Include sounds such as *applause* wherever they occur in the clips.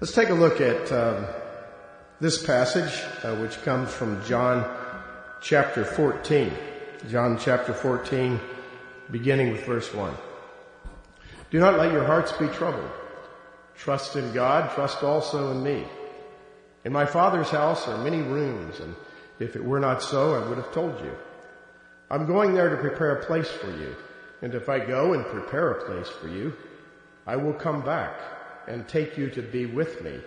Let's take a look at um, this passage, uh, which comes from John chapter 14. John chapter 14, beginning with verse 1. Do not let your hearts be troubled. Trust in God, trust also in me. In my Father's house are many rooms, and if it were not so, I would have told you. I'm going there to prepare a place for you. And if I go and prepare a place for you, I will come back and take you to be with me,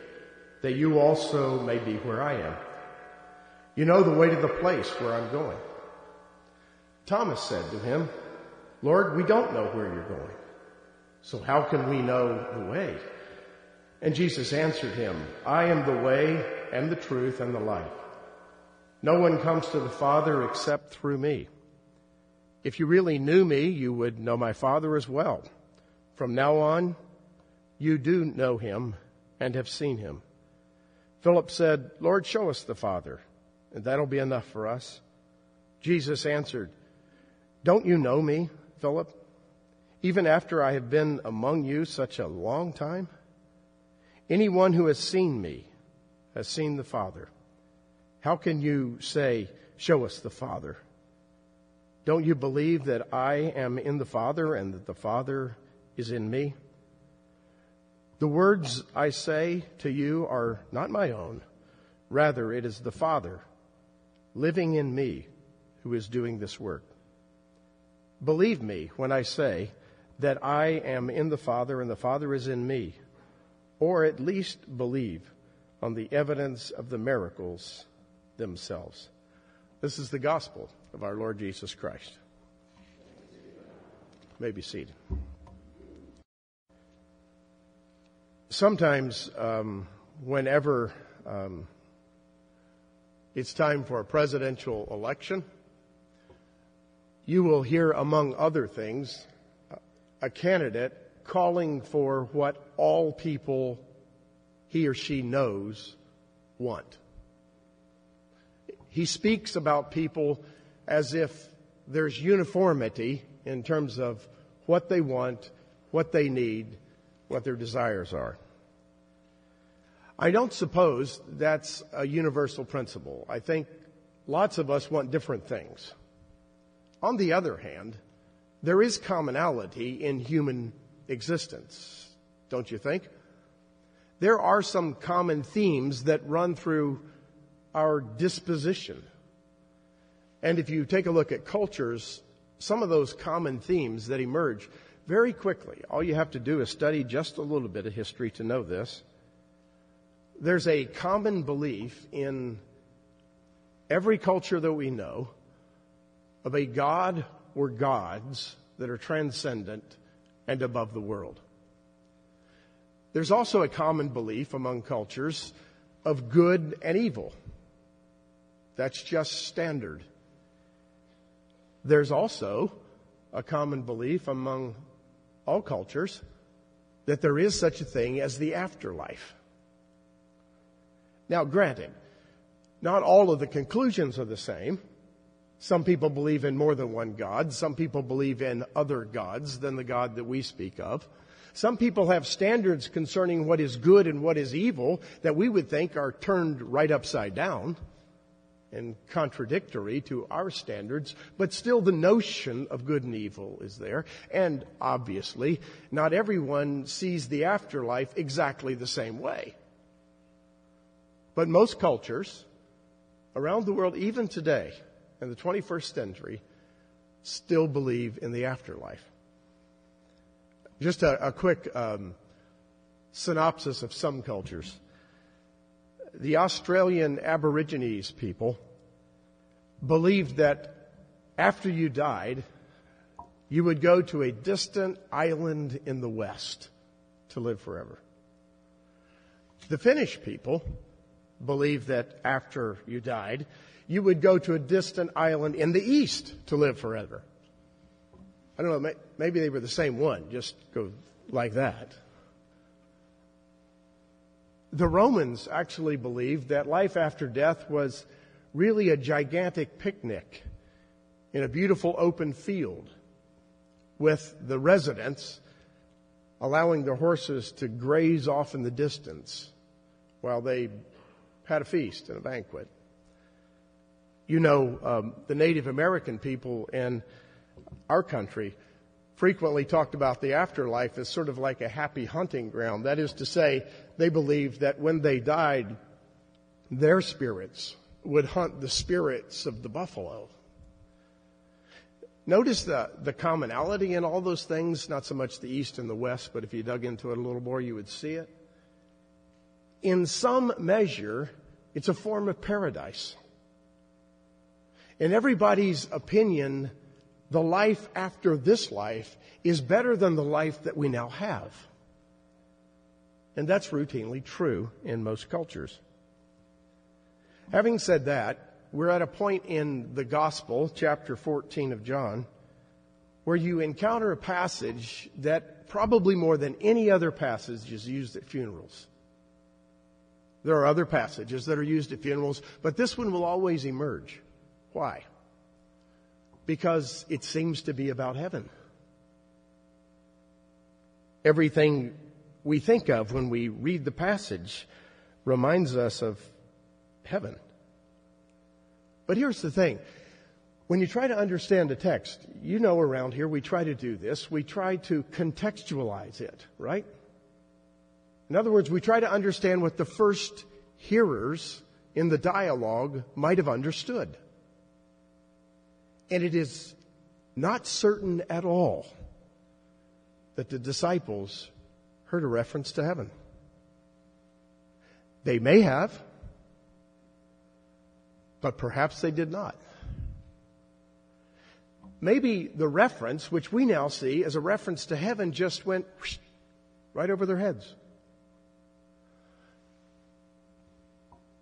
that you also may be where I am. You know the way to the place where I'm going. Thomas said to him, Lord, we don't know where you're going. So how can we know the way? And Jesus answered him, I am the way and the truth and the life. No one comes to the Father except through me. If you really knew me, you would know my Father as well. From now on, you do know him and have seen him. Philip said, Lord, show us the Father, and that'll be enough for us. Jesus answered, Don't you know me, Philip? Even after I have been among you such a long time? Anyone who has seen me has seen the Father. How can you say, Show us the Father? Don't you believe that I am in the Father and that the Father is in me? The words I say to you are not my own. Rather, it is the Father living in me who is doing this work. Believe me when I say that I am in the Father and the Father is in me, or at least believe on the evidence of the miracles themselves. This is the gospel of our Lord Jesus Christ. You may be seated. Sometimes, um, whenever um, it's time for a presidential election, you will hear, among other things, a candidate calling for what all people he or she knows want. He speaks about people as if there's uniformity in terms of what they want, what they need, what their desires are. I don't suppose that's a universal principle. I think lots of us want different things. On the other hand, there is commonality in human existence, don't you think? There are some common themes that run through our disposition. And if you take a look at cultures, some of those common themes that emerge very quickly, all you have to do is study just a little bit of history to know this there's a common belief in every culture that we know of a God or gods that are transcendent and above the world. There's also a common belief among cultures of good and evil. That's just standard. There's also a common belief among all cultures that there is such a thing as the afterlife. Now, granted, not all of the conclusions are the same. Some people believe in more than one God. Some people believe in other gods than the God that we speak of. Some people have standards concerning what is good and what is evil that we would think are turned right upside down and contradictory to our standards, but still the notion of good and evil is there. And obviously, not everyone sees the afterlife exactly the same way. But most cultures around the world, even today, in the 21st century, still believe in the afterlife. Just a, a quick um, synopsis of some cultures. The Australian Aborigines people believed that after you died, you would go to a distant island in the west to live forever. The Finnish people believed that after you died, you would go to a distant island in the east to live forever. I don't know, maybe they were the same one, just go like that. The Romans actually believed that life after death was really a gigantic picnic in a beautiful open field with the residents allowing their horses to graze off in the distance while they had a feast and a banquet. You know, um, the Native American people in our country frequently talked about the afterlife as sort of like a happy hunting ground. That is to say, they believed that when they died, their spirits would hunt the spirits of the buffalo. Notice the, the commonality in all those things, not so much the East and the West, but if you dug into it a little more, you would see it. In some measure, it's a form of paradise. In everybody's opinion, the life after this life is better than the life that we now have. And that's routinely true in most cultures. Having said that, we're at a point in the Gospel, chapter 14 of John, where you encounter a passage that probably more than any other passage is used at funerals. There are other passages that are used at funerals, but this one will always emerge. Why? Because it seems to be about heaven. Everything we think of when we read the passage reminds us of heaven. But here's the thing. When you try to understand a text, you know around here we try to do this. We try to contextualize it, right? In other words, we try to understand what the first hearers in the dialogue might have understood. And it is not certain at all that the disciples heard a reference to heaven. They may have, but perhaps they did not. Maybe the reference, which we now see as a reference to heaven, just went right over their heads.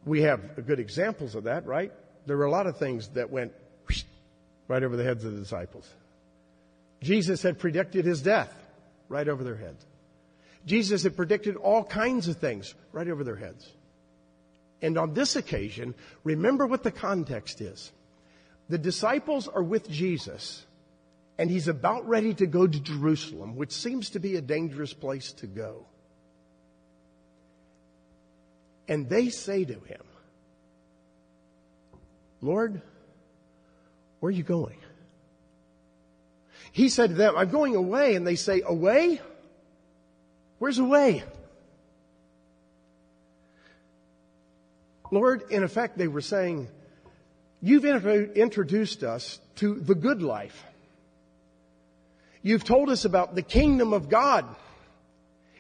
We have good examples of that, right? There were a lot of things that went right over the heads of the disciples. Jesus had predicted his death right over their heads. Jesus had predicted all kinds of things right over their heads. And on this occasion, remember what the context is. The disciples are with Jesus, and he's about ready to go to Jerusalem, which seems to be a dangerous place to go. And they say to him, Lord, where are you going? He said to them, I'm going away. And they say, Away? Where's away? Lord, in effect, they were saying, You've introduced us to the good life. You've told us about the kingdom of God.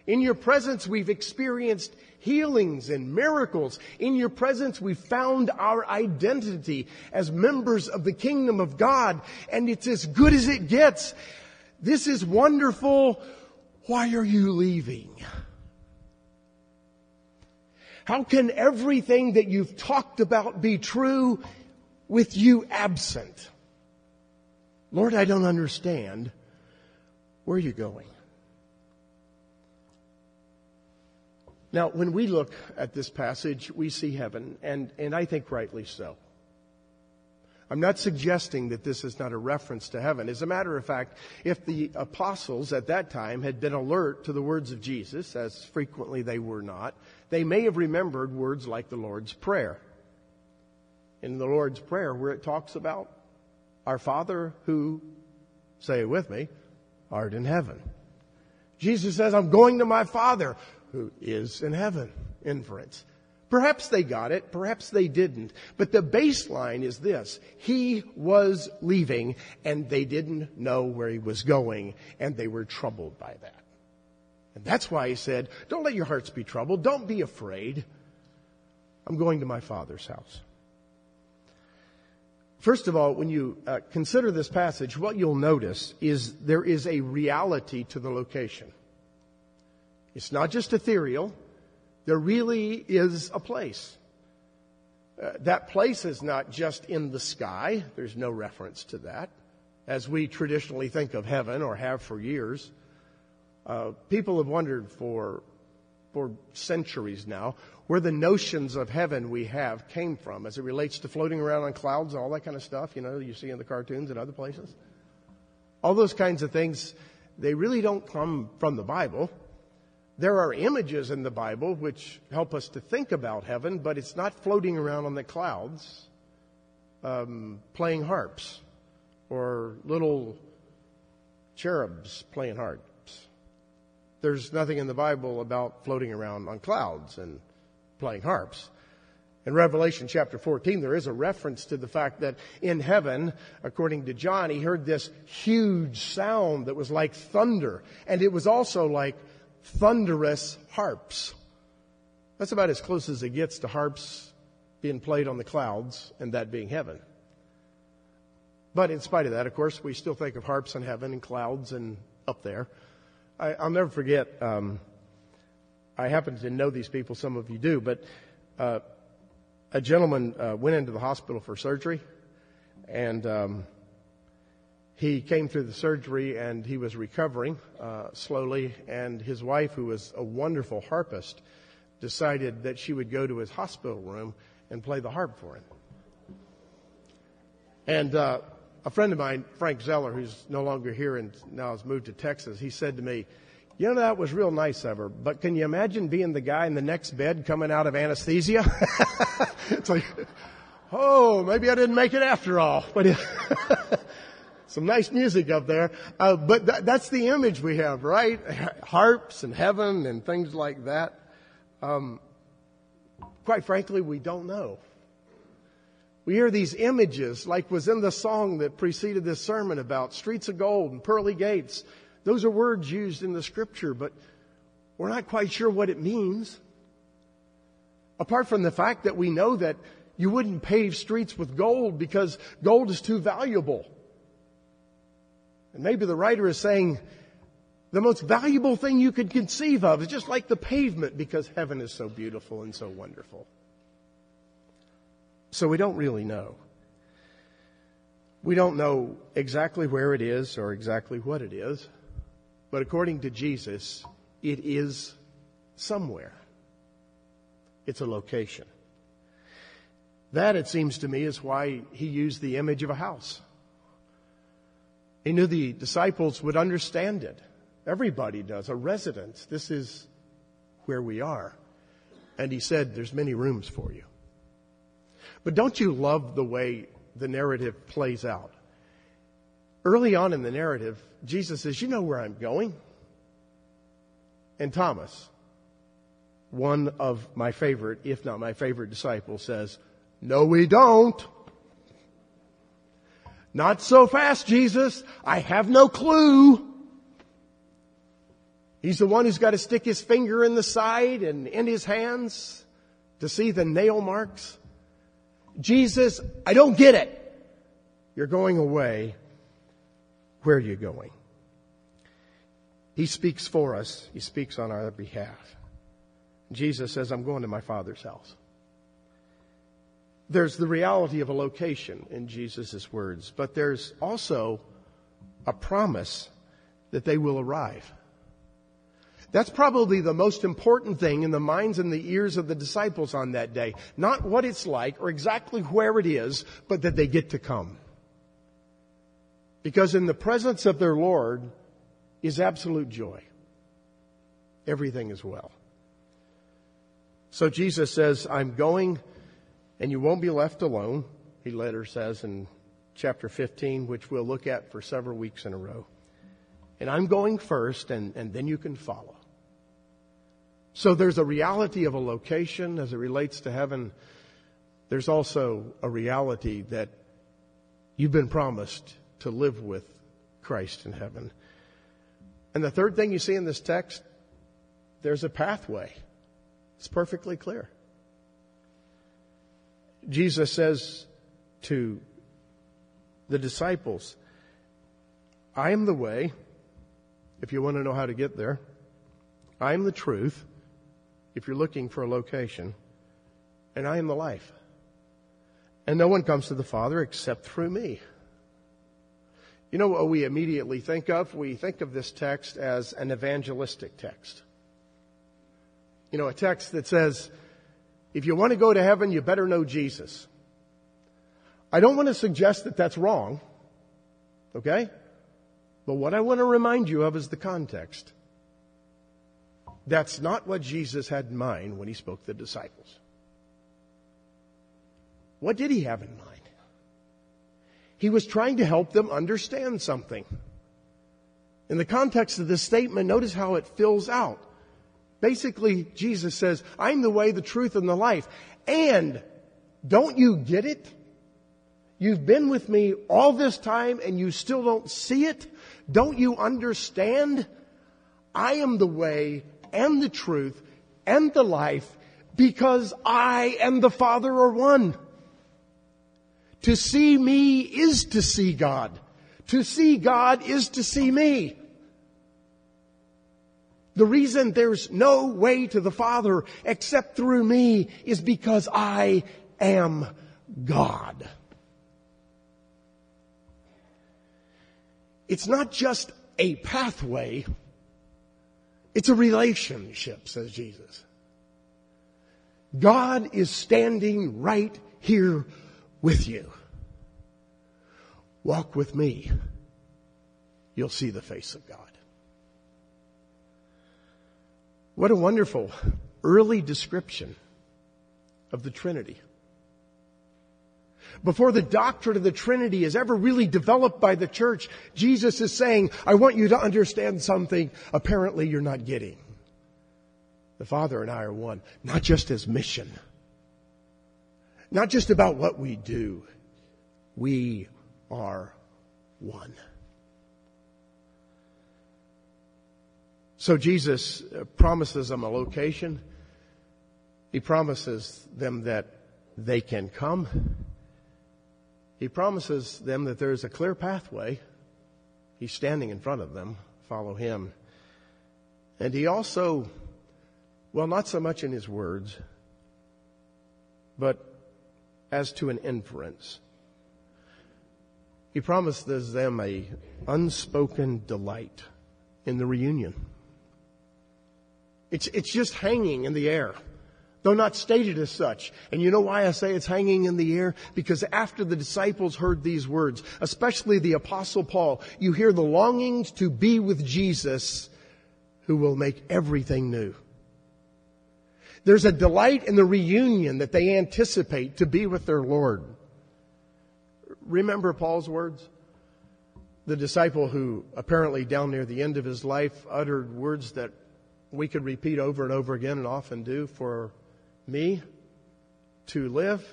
In your presence, we've experienced healings and miracles. In your presence, we've found our identity as members of the kingdom of God, and it's as good as it gets. This is wonderful. Why are you leaving? How can everything that you've talked about be true with you absent? Lord, I don't understand. Where are you going? Now, when we look at this passage, we see heaven, and, and I think rightly so. I'm not suggesting that this is not a reference to heaven. As a matter of fact, if the apostles at that time had been alert to the words of Jesus, as frequently they were not, they may have remembered words like the Lord's Prayer. In the Lord's Prayer, where it talks about our Father who, say it with me, art in heaven. Jesus says, I'm going to my Father who is in heaven. Inference. Perhaps they got it, perhaps they didn't. But the baseline is this. He was leaving and they didn't know where he was going and they were troubled by that. And that's why he said, don't let your hearts be troubled. Don't be afraid. I'm going to my father's house. First of all, when you uh, consider this passage, what you'll notice is there is a reality to the location. It's not just ethereal. There really is a place. Uh, that place is not just in the sky. There's no reference to that. As we traditionally think of heaven or have for years, uh, people have wondered for, for centuries now where the notions of heaven we have came from as it relates to floating around on clouds and all that kind of stuff, you know, you see in the cartoons and other places. All those kinds of things, they really don't come from the Bible. There are images in the Bible which help us to think about heaven, but it's not floating around on the clouds um, playing harps or little cherubs playing harps. There's nothing in the Bible about floating around on clouds and playing harps. In Revelation chapter 14, there is a reference to the fact that in heaven, according to John, he heard this huge sound that was like thunder, and it was also like thunderous harps. That's about as close as it gets to harps being played on the clouds and that being heaven. But in spite of that, of course, we still think of harps in heaven and clouds and up there. I, will never forget, um, I happen to know these people, some of you do, but uh, a gentleman uh, went into the hospital for surgery, and um, he came through the surgery and he was recovering uh, slowly, and his wife, who was a wonderful harpist, decided that she would go to his hospital room and play the harp for him. And uh, a friend of mine, Frank Zeller, who's no longer here and now has moved to Texas, he said to me, you know, that was real nice of her, but can you imagine being the guy in the next bed coming out of anesthesia? *laughs* it's like, oh, maybe I didn't make it after all. But *laughs* some nice music up there. Uh, but th- that's the image we have, right? *laughs* Harps and heaven and things like that. Um, quite frankly, we don't know. We hear these images, like was in the song that preceded this sermon about streets of gold and pearly gates. Those are words used in the scripture, but we're not quite sure what it means. Apart from the fact that we know that you wouldn't pave streets with gold because gold is too valuable. And maybe the writer is saying the most valuable thing you could conceive of is just like the pavement because heaven is so beautiful and so wonderful. So we don't really know. We don't know exactly where it is or exactly what it is, but according to Jesus, it is somewhere. It's a location. That, it seems to me, is why he used the image of a house. He knew the disciples would understand it. Everybody does. A residence. This is where we are. And he said, there's many rooms for you. But don't you love the way the narrative plays out? Early on in the narrative, Jesus says, You know where I'm going? And Thomas, one of my favorite, if not my favorite disciple says, No, we don't. Not so fast, Jesus. I have no clue. He's the one who's got to stick his finger in the side and in his hands to see the nail marks. Jesus, I don't get it. You're going away. Where are you going? He speaks for us. He speaks on our behalf. Jesus says, I'm going to my Father's house. There's the reality of a location in Jesus' words, but there's also a promise that they will arrive. That's probably the most important thing in the minds and the ears of the disciples on that day. Not what it's like or exactly where it is, but that they get to come. Because in the presence of their Lord is absolute joy. Everything is well. So Jesus says, I'm going and you won't be left alone, he later says in chapter 15, which we'll look at for several weeks in a row. And I'm going first and, and then you can follow. So there's a reality of a location as it relates to heaven. There's also a reality that you've been promised to live with Christ in heaven. And the third thing you see in this text, there's a pathway. It's perfectly clear. Jesus says to the disciples, I am the way, if you want to know how to get there. I am the truth if you're looking for a location, and I am the life. And no one comes to the Father except through me. You know what we immediately think of? We think of this text as an evangelistic text. You know, a text that says, if you want to go to heaven, you better know Jesus. I don't want to suggest that that's wrong. Okay? But what I want to remind you of is the context. That's not what Jesus had in mind when he spoke to the disciples. What did he have in mind? He was trying to help them understand something. In the context of this statement, notice how it fills out. Basically, Jesus says, I'm the way, the truth, and the life. And don't you get it? You've been with me all this time and you still don't see it? Don't you understand? I am the way and the truth and the life because I and the Father are one. To see me is to see God. To see God is to see me. The reason there's no way to the Father except through me is because I am God. It's not just a pathway, it's a relationship, says Jesus. God is standing right here with you. Walk with me. You'll see the face of God. What a wonderful early description of the Trinity before the doctrine of the Trinity is ever really developed by the church, Jesus is saying, I want you to understand something apparently you're not getting. The Father and I are one, not just as mission, not just about what we do. We are one. So Jesus promises them a location. He promises them that they can come. He promises them that there is a clear pathway. He's standing in front of them. Follow him. And he also, well, not so much in his words, but as to an inference. He promises them a unspoken delight in the reunion. It's, it's just hanging in the air though not stated as such. And you know why I say it's hanging in the air? Because after the disciples heard these words, especially the apostle Paul, you hear the longings to be with Jesus who will make everything new. There's a delight in the reunion that they anticipate to be with their Lord. Remember Paul's words? The disciple who apparently down near the end of his life uttered words that we could repeat over and over again and often do for me to live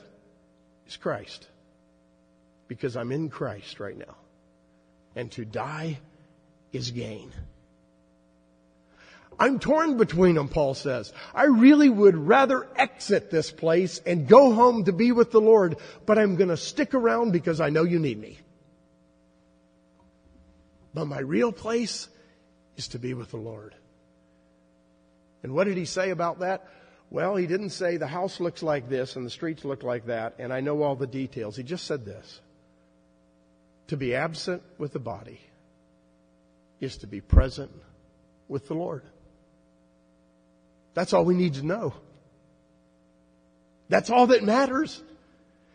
is Christ. Because I'm in Christ right now. And to die is gain. I'm torn between them, Paul says. I really would rather exit this place and go home to be with the Lord, but I'm going to stick around because I know you need me. But my real place is to be with the Lord. And what did he say about that? Well, he didn't say the house looks like this and the streets look like that, and I know all the details. He just said this. To be absent with the body is to be present with the Lord. That's all we need to know. That's all that matters.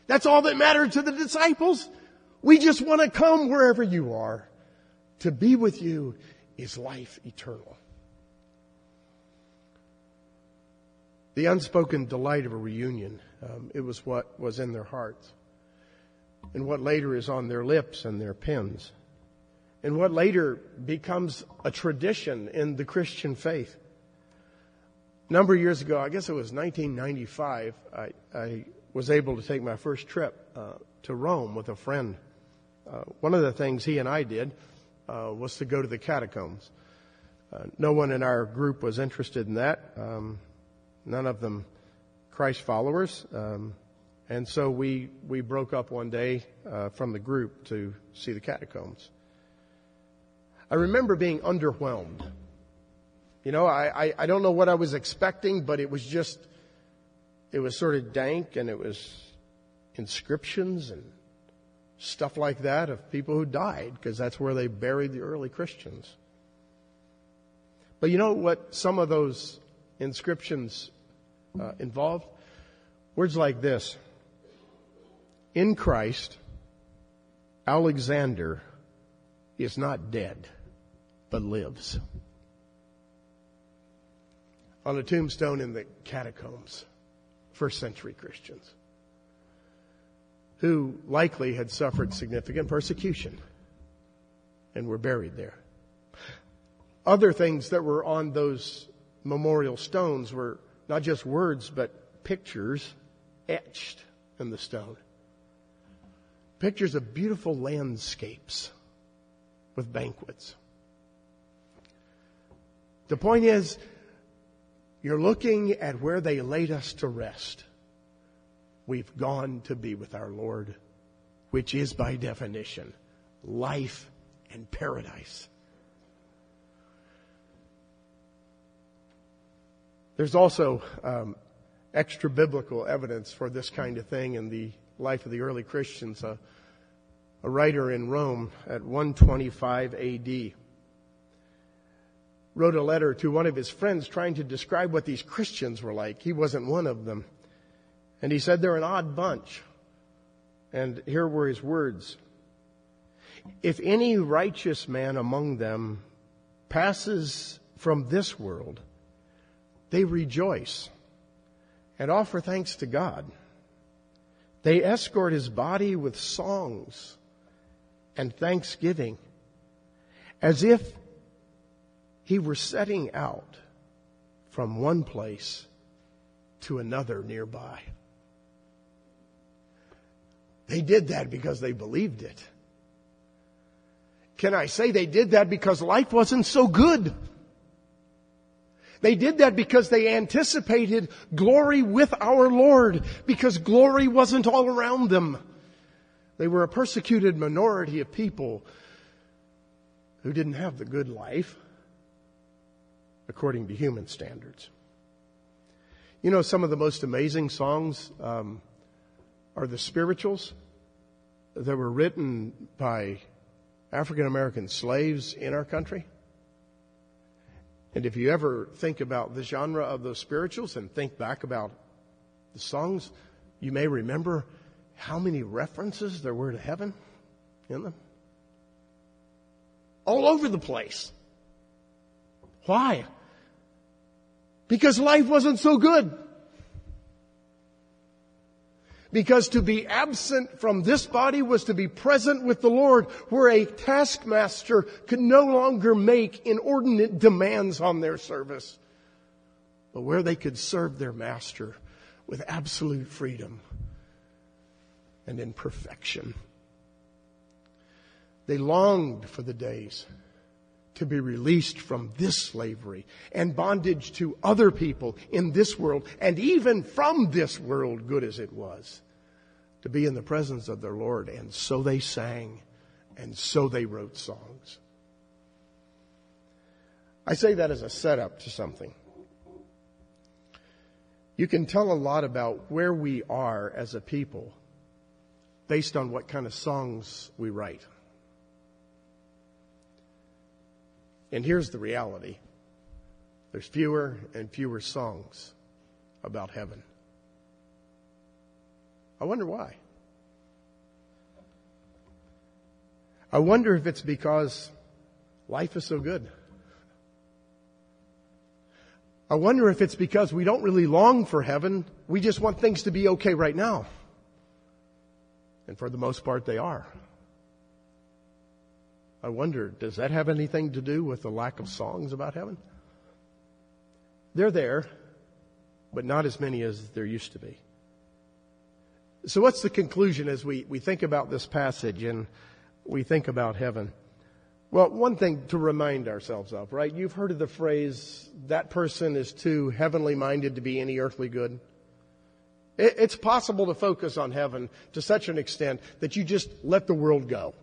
That's all that mattered to the disciples. We just want to come wherever you are. To be with you is life eternal. The unspoken delight of a reunion, um, it was what was in their hearts. And what later is on their lips and their pens. And what later becomes a tradition in the Christian faith. A number of years ago, I guess it was 1995, I, I was able to take my first trip uh, to Rome with a friend. Uh, one of the things he and I did uh, was to go to the catacombs. Uh, no one in our group was interested in that. Um, none of them Christ followers. Um, and so we, we broke up one day uh, from the group to see the catacombs. I remember being underwhelmed. You know, I, I, I don't know what I was expecting, but it was just, it was sort of dank and it was inscriptions and stuff like that of people who died because that's where they buried the early Christians. But you know what some of those inscriptions uh, involved? Words like this In Christ, Alexander is not dead, but lives. on a tombstone in the catacombs, first century Christians, who likely had suffered significant persecution and were buried there. Other things that were on those memorial stones were not just words, but pictures etched in the stone. Pictures of beautiful landscapes with banquets. The point is, you're looking at where they laid us to rest. We've gone to be with our Lord, which is by definition life and paradise. There's also um, extra biblical evidence for this kind of thing in the life of the early Christians. Uh, a writer in Rome at 125 AD wrote a letter to one of his friends trying to describe what these Christians were like. He wasn't one of them. And he said they're an odd bunch. And here were his words. If any righteous man among them passes from this world, they rejoice and offer thanks to God. They escort his body with songs and thanksgiving as if he were setting out from one place to another nearby. They did that because they believed it. Can I say they did that because life wasn't so good? They did that because they anticipated glory with our Lord, because glory wasn't all around them. They were a persecuted minority of people who didn't have the good life according to human standards. You know, some of the most amazing songs um, are the spirituals that were written by African American slaves in our country. And if you ever think about the genre of those spirituals and think back about the songs, you may remember how many references there were to heaven in them. All over the place. Why? Because life wasn't so good. Because to be absent from this body was to be present with the Lord, where a taskmaster could no longer make inordinate demands on their service, but where they could serve their master with absolute freedom and in perfection. They longed for the days to be released from this slavery and bondage to other people in this world and even from this world, good as it was, to be in the presence of their Lord. And so they sang and so they wrote songs. I say that as a setup to something. You can tell a lot about where we are as a people based on what kind of songs we write. And here's the reality there's fewer and fewer songs about heaven. I wonder why. I wonder if it's because life is so good. I wonder if it's because we don't really long for heaven. We just want things to be okay right now. And for the most part, they are. I wonder, does that have anything to do with the lack of songs about heaven? They're there, but not as many as there used to be. So what's the conclusion as we, we think about this passage and we think about heaven? Well, one thing to remind ourselves of, right? You've heard of the phrase, that person is too heavenly minded to be any earthly good. It's possible to focus on heaven to such an extent that you just let the world go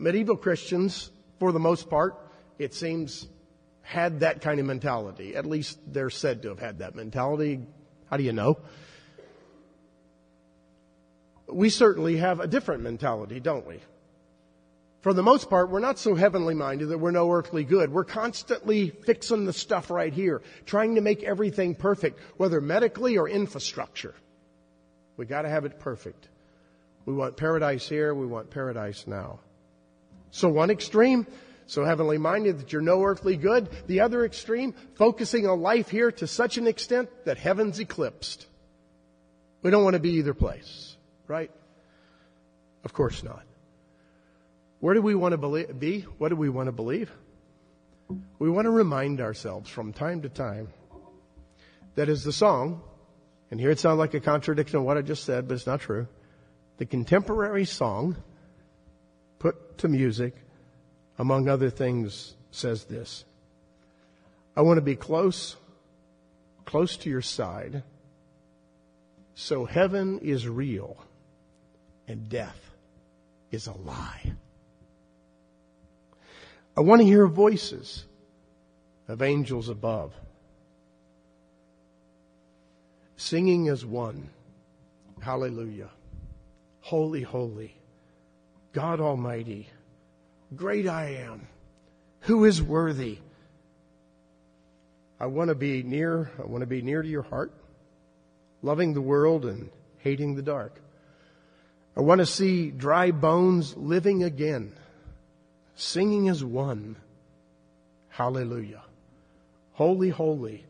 medieval Christians, for the most part, it seems, had that kind of mentality. At least they're said to have had that mentality. How do you know? We certainly have a different mentality, don't we? For the most part, we're not so heavenly minded that we're no earthly good. We're constantly fixing the stuff right here, trying to make everything perfect, whether medically or infrastructure. We gotta have it perfect. We want paradise here, we want paradise now. So one extreme, so heavenly minded that you're no earthly good. The other extreme, focusing on life here to such an extent that heaven's eclipsed. We don't want to be either place, right? Of course not. Where do we want to be? What do we want to believe? We want to remind ourselves from time to time that is the song, and here it sounds like a contradiction of what I just said, but it's not true. The contemporary song put to music, among other things, says this. I want to be close, close to your side, so heaven is real and death is a lie. I want to hear voices of angels above singing as one. Hallelujah. Holy, holy, God Almighty, great I am, who is worthy. I want to be near, I want to be near to your heart, loving the world and hating the dark. I want to see dry bones living again, singing as one. Hallelujah. Holy, holy,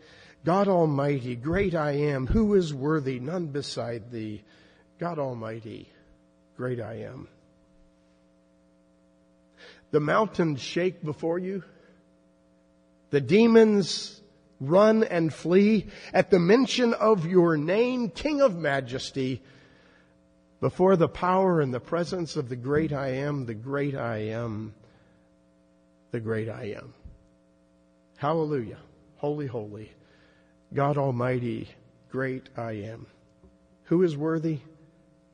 God Almighty, great I am, who is worthy, none beside thee. God Almighty, great I am. The mountains shake before you. The demons run and flee at the mention of your name, King of Majesty. Before the power and the presence of the great I am, the great I am, the great I am. Hallelujah. Holy, holy. God Almighty, great I am. Who is worthy?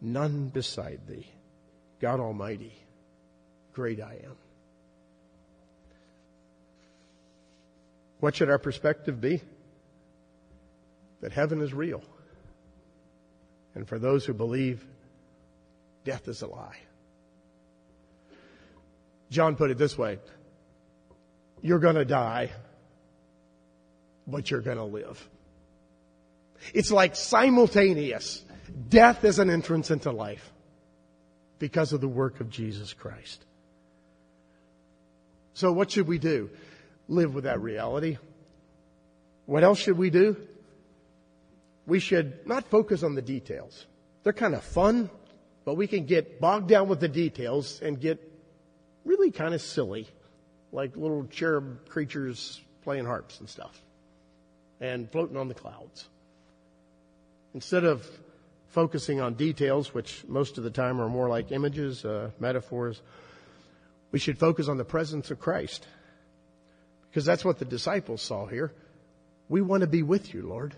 None beside thee. God Almighty, great I am. What should our perspective be? That heaven is real. And for those who believe, Death is a lie. John put it this way You're going to die, but you're going to live. It's like simultaneous. Death is an entrance into life because of the work of Jesus Christ. So, what should we do? Live with that reality. What else should we do? We should not focus on the details. They're kind of fun but we can get bogged down with the details and get really kind of silly, like little cherub creatures playing harps and stuff and floating on the clouds. Instead of focusing on details, which most of the time are more like images, uh, metaphors, we should focus on the presence of Christ. Because that's what the disciples saw here. We want to be with you, Lord.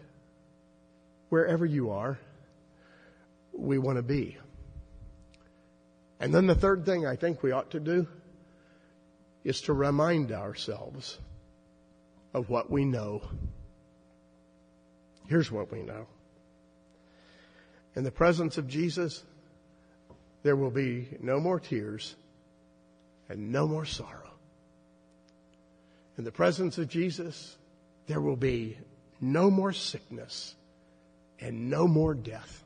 Wherever you are, we want to be. And then the third thing I think we ought to do is to remind ourselves of what we know. Here's what we know. In the presence of Jesus, there will be no more tears and no more sorrow. In the presence of Jesus, there will be no more sickness and no more death.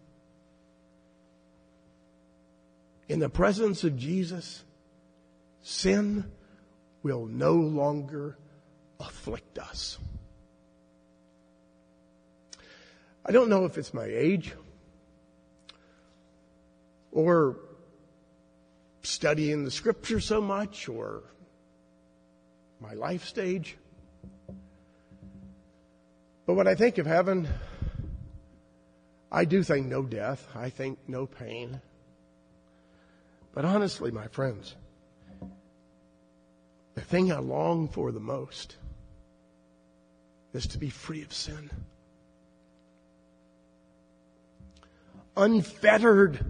in the presence of Jesus, sin will no longer afflict us. I don't know if it's my age or studying the scripture so much or my life stage. But when I think of heaven, I do think no death. I think no pain. But honestly, my friends, the thing I long for the most is to be free of sin. Unfettered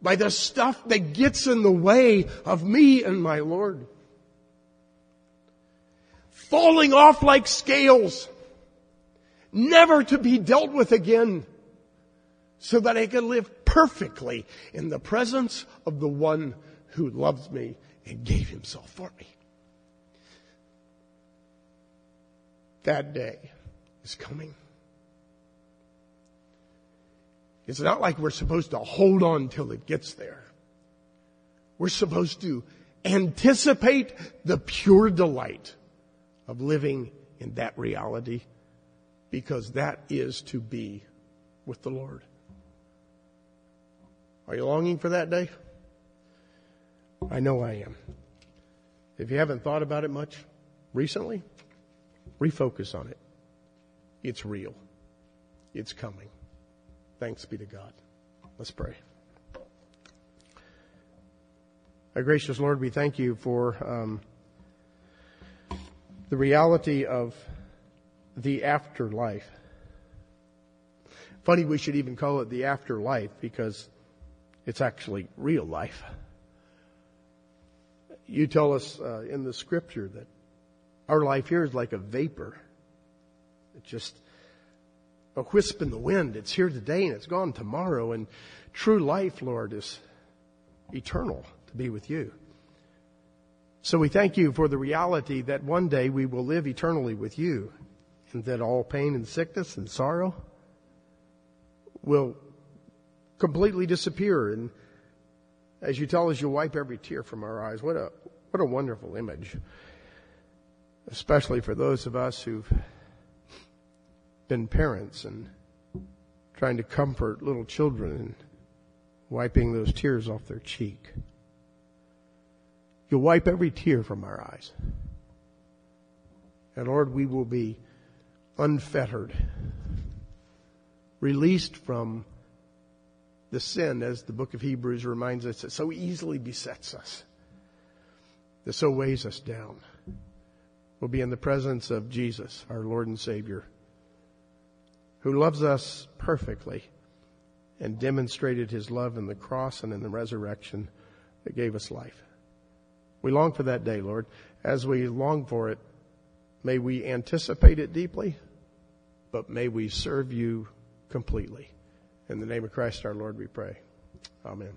by the stuff that gets in the way of me and my Lord. Falling off like scales, never to be dealt with again so that I can live perfectly in the presence of the one who loves me and gave himself for me. That day is coming. It's not like we're supposed to hold on till it gets there. We're supposed to Anticipate the pure delight of living in that reality because that is to be with the Lord. Are you longing for that day? I know I am. If you haven't thought about it much recently, refocus on it. It's real. It's coming. Thanks be to God. Let's pray. Our gracious Lord, we thank you for um, the reality of the afterlife. Funny we should even call it the afterlife because it's actually real life. You tell us uh, in the scripture that our life here is like a vapor. It's just a wisp in the wind. It's here today and it's gone tomorrow. And true life, Lord, is eternal to be with you. So we thank you for the reality that one day we will live eternally with you and that all pain and sickness and sorrow will completely disappear. And as you tell us, you'll wipe every tear from our eyes. What a, what a wonderful image. Especially for those of us who've been parents and trying to comfort little children and wiping those tears off their cheek. You'll wipe every tear from our eyes. And Lord, we will be unfettered, released from the sin, as the book of Hebrews reminds us, that so easily besets us, that so weighs us down. We'll be in the presence of Jesus, our Lord and Savior, who loves us perfectly and demonstrated his love in the cross and in the resurrection that gave us life. We long for that day, Lord. As we long for it, may we anticipate it deeply, but may we serve you completely. In the name of Christ our Lord we pray. Amen.